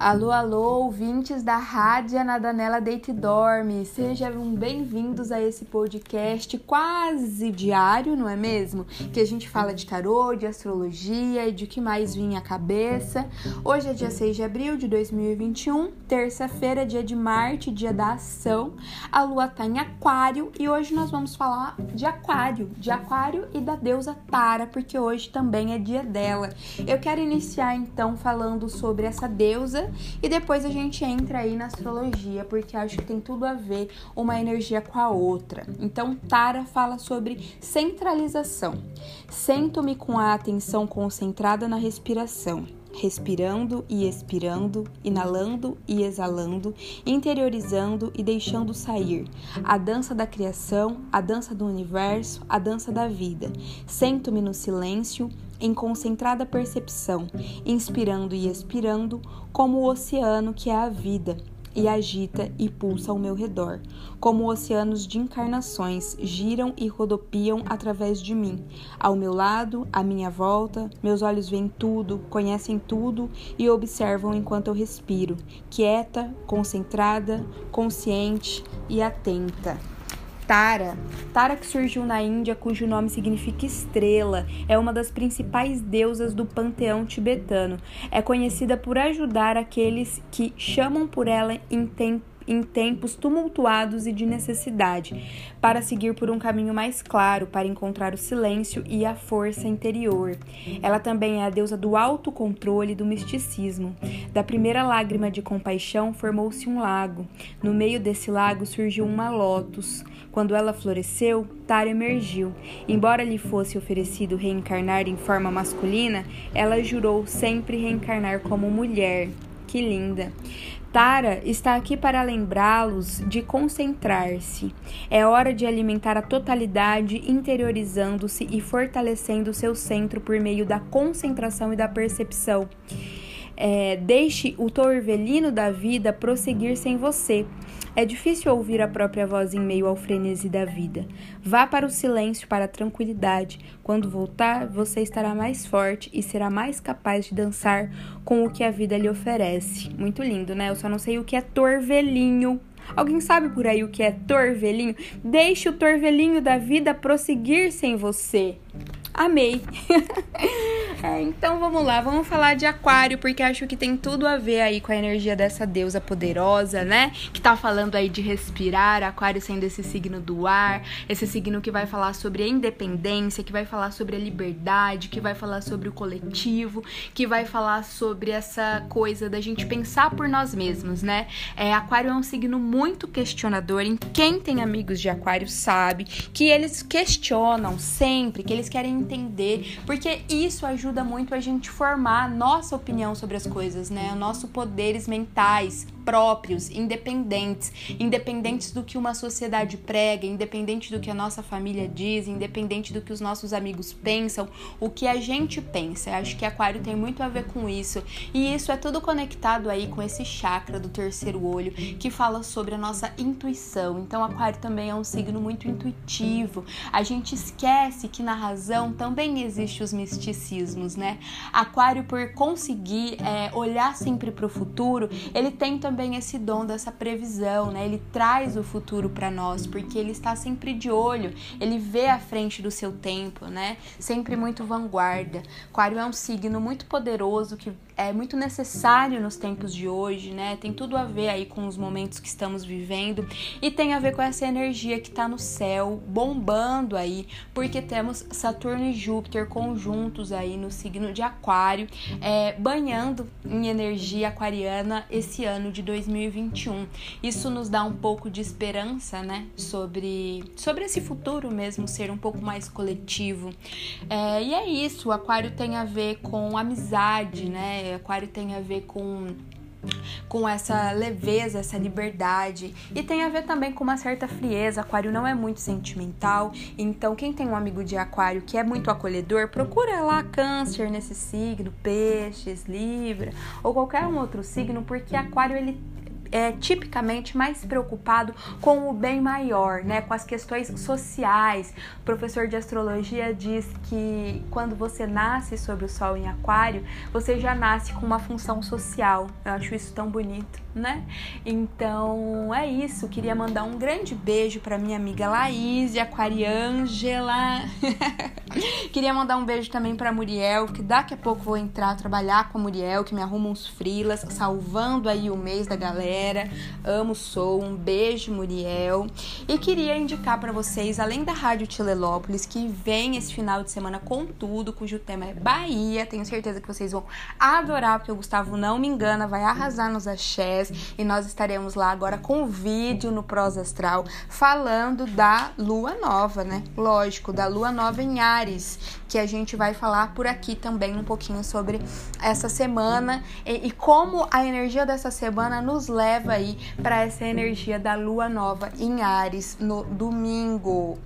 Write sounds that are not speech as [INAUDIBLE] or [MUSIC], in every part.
Alô, alô, ouvintes da Rádio Nadanela Deite Dorme, sejam bem-vindos a esse podcast quase diário, não é mesmo? Que a gente fala de tarô, de astrologia e de que mais vinha à cabeça. Hoje é dia 6 de abril de 2021, terça-feira, dia de Marte, dia da ação. A lua tá em Aquário e hoje nós vamos falar de Aquário, de Aquário e da deusa Tara, porque hoje também é dia dela. Eu quero iniciar então falando sobre essa deusa e depois a gente entra aí na astrologia, porque acho que tem tudo a ver uma energia com a outra. Então, Tara fala sobre centralização. Sento-me com a atenção concentrada na respiração respirando e expirando, inalando e exalando, interiorizando e deixando sair. A dança da criação, a dança do universo, a dança da vida. Sento-me no silêncio, em concentrada percepção, inspirando e expirando, como o oceano que é a vida, e agita e pulsa ao meu redor, como oceanos de encarnações giram e rodopiam através de mim. Ao meu lado, à minha volta, meus olhos veem tudo, conhecem tudo e observam enquanto eu respiro, quieta, concentrada, consciente e atenta. Tara. Tara que surgiu na Índia, cujo nome significa estrela, é uma das principais deusas do panteão tibetano. É conhecida por ajudar aqueles que chamam por ela em tempo em tempos tumultuados e de necessidade, para seguir por um caminho mais claro, para encontrar o silêncio e a força interior. Ela também é a deusa do autocontrole e do misticismo. Da primeira lágrima de compaixão formou-se um lago. No meio desse lago surgiu uma lótus. Quando ela floresceu, Tara emergiu. Embora lhe fosse oferecido reencarnar em forma masculina, ela jurou sempre reencarnar como mulher. Que linda! Tara está aqui para lembrá-los de concentrar-se. É hora de alimentar a totalidade, interiorizando-se e fortalecendo seu centro por meio da concentração e da percepção. É, deixe o torvelino da vida prosseguir sem você. É difícil ouvir a própria voz em meio ao frenesi da vida. Vá para o silêncio, para a tranquilidade. Quando voltar, você estará mais forte e será mais capaz de dançar com o que a vida lhe oferece. Muito lindo, né? Eu só não sei o que é torvelinho. Alguém sabe por aí o que é torvelinho? Deixe o torvelinho da vida prosseguir sem você. Amei! [LAUGHS] é, então vamos lá, vamos falar de Aquário, porque acho que tem tudo a ver aí com a energia dessa deusa poderosa, né? Que tá falando aí de respirar, Aquário sendo esse signo do ar, esse signo que vai falar sobre a independência, que vai falar sobre a liberdade, que vai falar sobre o coletivo, que vai falar sobre essa coisa da gente pensar por nós mesmos, né? É, aquário é um signo muito questionador, em quem tem amigos de Aquário sabe que eles questionam sempre, que eles querem entender, porque isso ajuda muito a gente formar nossa opinião sobre as coisas, né? Os nossos poderes mentais próprios, independentes, independentes do que uma sociedade prega, independente do que a nossa família diz, independente do que os nossos amigos pensam, o que a gente pensa. Eu acho que Aquário tem muito a ver com isso. E isso é tudo conectado aí com esse chakra do terceiro olho que fala sobre a nossa intuição. Então, Aquário também é um signo muito intuitivo. A gente esquece que na razão também existe os misticismos, né? Aquário, por conseguir é, olhar sempre para o futuro, ele tem também esse dom dessa previsão, né? Ele traz o futuro para nós, porque ele está sempre de olho, ele vê à frente do seu tempo, né? Sempre muito vanguarda. Aquário é um signo muito poderoso que é muito necessário nos tempos de hoje, né? Tem tudo a ver aí com os momentos que estamos vivendo e tem a ver com essa energia que está no céu bombando aí, porque temos Saturno e Júpiter conjuntos aí no signo de Aquário, é, banhando em energia aquariana esse ano de 2021. Isso nos dá um pouco de esperança, né? Sobre, sobre esse futuro mesmo ser um pouco mais coletivo. É, e é isso, o Aquário tem a ver com amizade, né? Aquário tem a ver com com essa leveza, essa liberdade e tem a ver também com uma certa frieza. Aquário não é muito sentimental, então quem tem um amigo de Aquário que é muito acolhedor, procura lá Câncer nesse signo, Peixes, Libra ou qualquer um outro signo, porque Aquário ele é tipicamente mais preocupado com o bem maior, né? Com as questões sociais. O professor de astrologia diz que quando você nasce sobre o Sol em Aquário, você já nasce com uma função social. Eu acho isso tão bonito, né? Então é isso. Queria mandar um grande beijo para minha amiga Laís, Aquariângela. [LAUGHS] Queria mandar um beijo também para Muriel, que daqui a pouco vou entrar trabalhar com a Muriel, que me arruma uns frilas, salvando aí o mês da galera. Amo, sou. Um beijo, Muriel. E queria indicar para vocês, além da Rádio Tilelópolis, que vem esse final de semana com tudo, cujo tema é Bahia. Tenho certeza que vocês vão adorar, porque o Gustavo não me engana, vai arrasar nos axés. E nós estaremos lá agora com vídeo no Prosa Astral, falando da lua nova, né? Lógico, da lua nova em Ares, que a gente vai falar por aqui também um pouquinho sobre essa semana e, e como a energia dessa semana nos leva aí para essa energia da lua nova em Ares no domingo.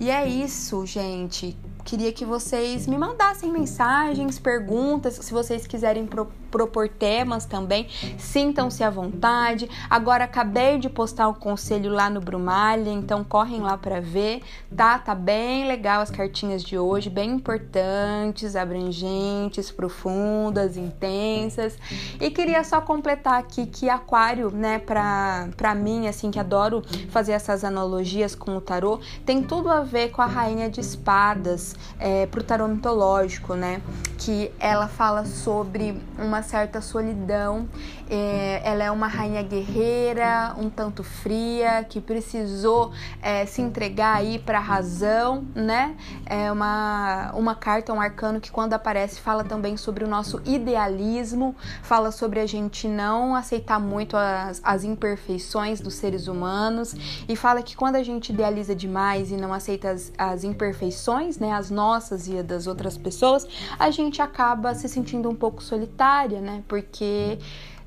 E é isso, gente queria que vocês me mandassem mensagens, perguntas, se vocês quiserem pro propor temas também, sintam-se à vontade. Agora acabei de postar o conselho lá no Brumalha, então correm lá para ver, tá? Tá bem legal as cartinhas de hoje, bem importantes, abrangentes, profundas, intensas. E queria só completar aqui que aquário, né, pra, pra mim, assim, que adoro fazer essas analogias com o tarô, tem tudo a ver com a rainha de espadas, é, pro tarô mitológico, né? Que ela fala sobre uma certa solidão. É, ela é uma rainha guerreira, um tanto fria, que precisou é, se entregar aí para a razão, né? É uma, uma carta, um arcano que quando aparece fala também sobre o nosso idealismo, fala sobre a gente não aceitar muito as, as imperfeições dos seres humanos e fala que quando a gente idealiza demais e não aceita as, as imperfeições, né, as nossas e das outras pessoas, a gente acaba se sentindo um pouco solitária né? Porque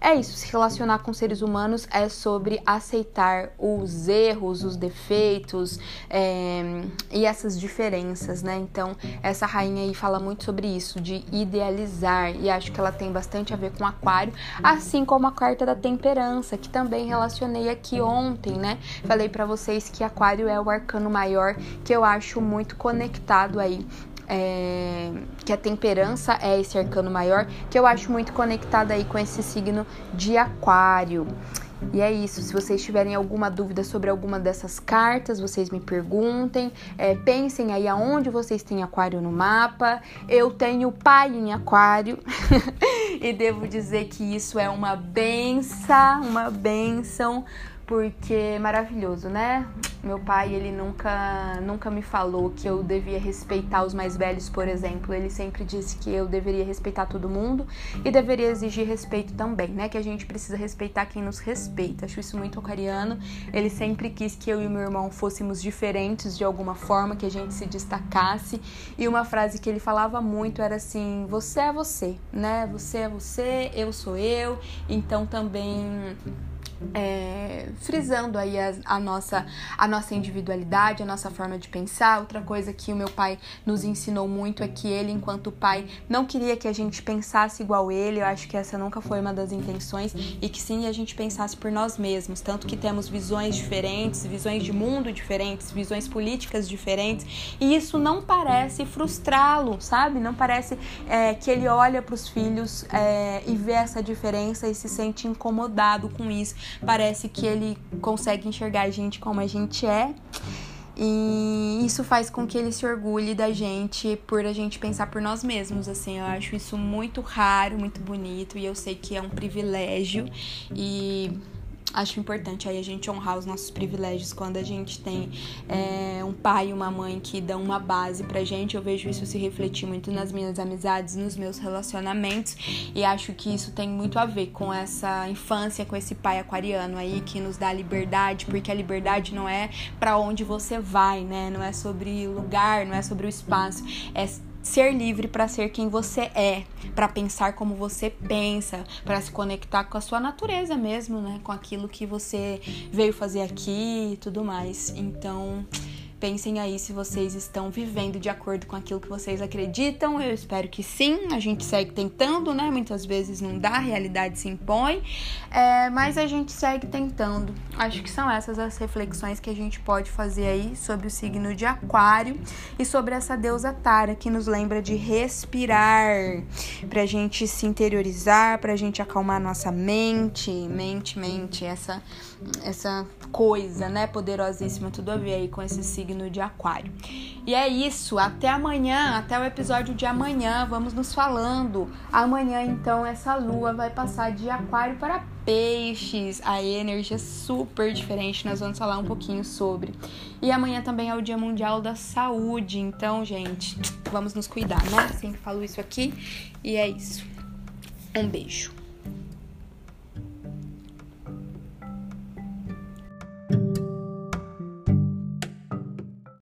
é isso, se relacionar com seres humanos é sobre aceitar os erros, os defeitos é, e essas diferenças, né? Então, essa rainha aí fala muito sobre isso, de idealizar, e acho que ela tem bastante a ver com Aquário, assim como a carta da temperança, que também relacionei aqui ontem, né? Falei para vocês que Aquário é o arcano maior que eu acho muito conectado aí é, que a temperança é esse arcano maior, que eu acho muito conectado aí com esse signo de aquário. E é isso. Se vocês tiverem alguma dúvida sobre alguma dessas cartas, vocês me perguntem. É, pensem aí aonde vocês têm aquário no mapa. Eu tenho pai em aquário. [LAUGHS] e devo dizer que isso é uma benção, uma benção porque é maravilhoso, né? Meu pai, ele nunca, nunca me falou que eu devia respeitar os mais velhos, por exemplo. Ele sempre disse que eu deveria respeitar todo mundo e deveria exigir respeito também, né? Que a gente precisa respeitar quem nos respeita. Acho isso muito ocariano. Ele sempre quis que eu e meu irmão fôssemos diferentes de alguma forma, que a gente se destacasse. E uma frase que ele falava muito era assim: você é você, né? Você é você, eu sou eu. Então também é, frisando aí a, a, nossa, a nossa individualidade, a nossa forma de pensar. Outra coisa que o meu pai nos ensinou muito é que ele, enquanto pai, não queria que a gente pensasse igual ele. Eu acho que essa nunca foi uma das intenções e que sim a gente pensasse por nós mesmos. Tanto que temos visões diferentes, visões de mundo diferentes, visões políticas diferentes e isso não parece frustrá-lo, sabe? Não parece é, que ele olha para os filhos é, e vê essa diferença e se sente incomodado com isso parece que ele consegue enxergar a gente como a gente é. E isso faz com que ele se orgulhe da gente por a gente pensar por nós mesmos, assim. Eu acho isso muito raro, muito bonito e eu sei que é um privilégio e acho importante aí a gente honrar os nossos privilégios quando a gente tem é, um pai e uma mãe que dão uma base pra gente. Eu vejo isso se refletir muito nas minhas amizades, nos meus relacionamentos e acho que isso tem muito a ver com essa infância, com esse pai aquariano aí que nos dá liberdade, porque a liberdade não é para onde você vai, né? Não é sobre lugar, não é sobre o espaço, é ser livre para ser quem você é, para pensar como você pensa, para se conectar com a sua natureza mesmo, né? Com aquilo que você veio fazer aqui e tudo mais. Então, Pensem aí se vocês estão vivendo de acordo com aquilo que vocês acreditam. Eu espero que sim. A gente segue tentando, né? Muitas vezes não dá, a realidade se impõe, é, mas a gente segue tentando. Acho que são essas as reflexões que a gente pode fazer aí sobre o signo de Aquário e sobre essa deusa Tara que nos lembra de respirar, pra gente se interiorizar, pra gente acalmar nossa mente, mente, mente, essa essa coisa, né, poderosíssima, tudo a ver aí com esse signo de Aquário. E é isso, até amanhã, até o episódio de amanhã, vamos nos falando. Amanhã, então, essa lua vai passar de Aquário para Peixes, a energia é super diferente, nós vamos falar um pouquinho sobre. E amanhã também é o Dia Mundial da Saúde, então, gente, vamos nos cuidar, né? Sempre falo isso aqui e é isso. Um beijo.